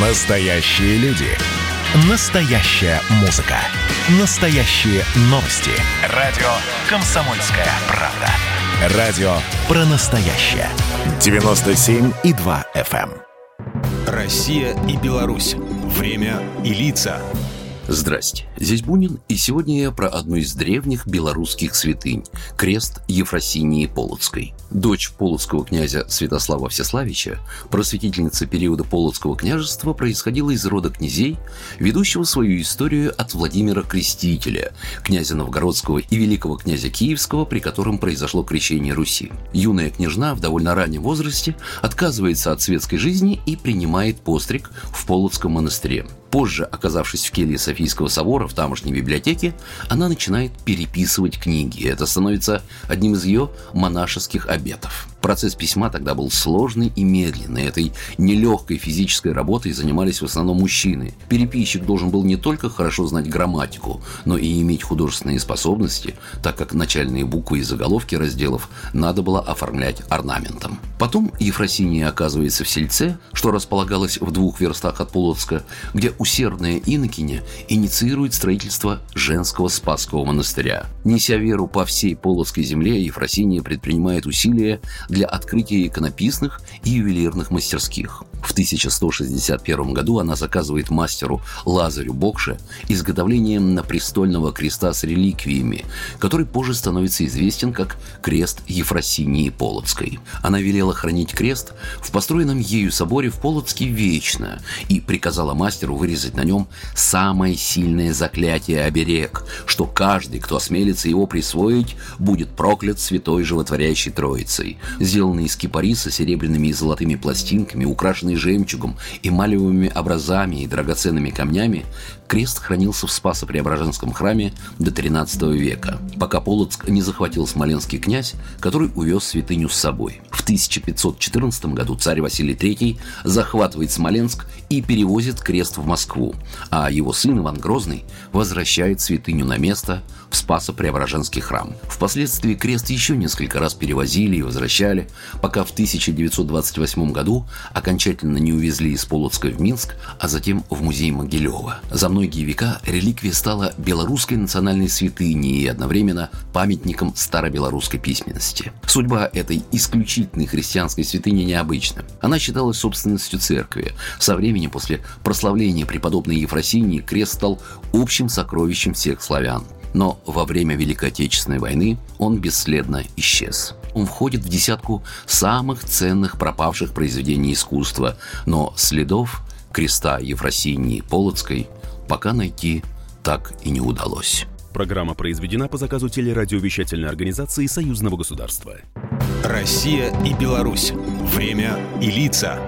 Настоящие люди. Настоящая музыка. Настоящие новости. Радио «Комсомольская правда». Радио про настоящее. 97,2 FM. эм. Россия и Беларусь. Время и лица. Здрасте, здесь Бунин, и сегодня я про одну из древних белорусских святынь – крест Ефросинии Полоцкой. Дочь полоцкого князя Святослава Всеславича, просветительница периода Полоцкого княжества, происходила из рода князей, ведущего свою историю от Владимира Крестителя, князя Новгородского и великого князя Киевского, при котором произошло крещение Руси. Юная княжна в довольно раннем возрасте отказывается от светской жизни и принимает постриг в Полоцком монастыре. Позже, оказавшись в келье Софийского собора в тамошней библиотеке, она начинает переписывать книги. Это становится одним из ее монашеских обетов. Процесс письма тогда был сложный и медленный. Этой нелегкой физической работой занимались в основном мужчины. Переписчик должен был не только хорошо знать грамматику, но и иметь художественные способности, так как начальные буквы и заголовки разделов надо было оформлять орнаментом. Потом Ефросиния оказывается в Сельце, что располагалось в двух верстах от Полоцка, где усердная инокиня инициирует строительство женского Спасского монастыря. Неся веру по всей Полоцкой земле, Ефросиния предпринимает усилия для открытия иконописных и ювелирных мастерских. В 1161 году она заказывает мастеру Лазарю Бокше изготовление напрестольного креста с реликвиями, который позже становится известен как крест Ефросинии Полоцкой. Она велела хранить крест в построенном ею соборе в Полоцке вечно и приказала мастеру вырезать на нем самое сильное заклятие оберег, что каждый, кто осмелится его присвоить, будет проклят святой животворящей Троицей. Сделанный из кипариса серебряными и золотыми пластинками, украшенный жемчугом, эмалевыми образами и драгоценными камнями, крест хранился в Спасо-Преображенском храме до XIII века, пока Полоцк не захватил смоленский князь, который увез святыню с собой. В 1514 году царь Василий III захватывает Смоленск и перевозит крест в Москву, а его сын Иван Грозный возвращает святыню на место в Спасо-Преображенский храм. Впоследствии крест еще несколько раз перевозили и возвращали, пока в 1928 году окончательно не увезли из Полоцка в Минск, а затем в музей Могилева. За многие века реликвия стала белорусской национальной святыней и одновременно памятником старобелорусской письменности. Судьба этой исключительной христианской святыни необычна. Она считалась собственностью церкви. Со временем после прославления преподобной Ефросинии крест стал общим сокровищем всех славян. Но во время Великой Отечественной войны он бесследно исчез. Он входит в десятку самых ценных пропавших произведений искусства, но следов креста Ефросинии Полоцкой пока найти так и не удалось. Программа произведена по заказу телерадиовещательной организации Союзного государства. Россия и Беларусь. Время и лица.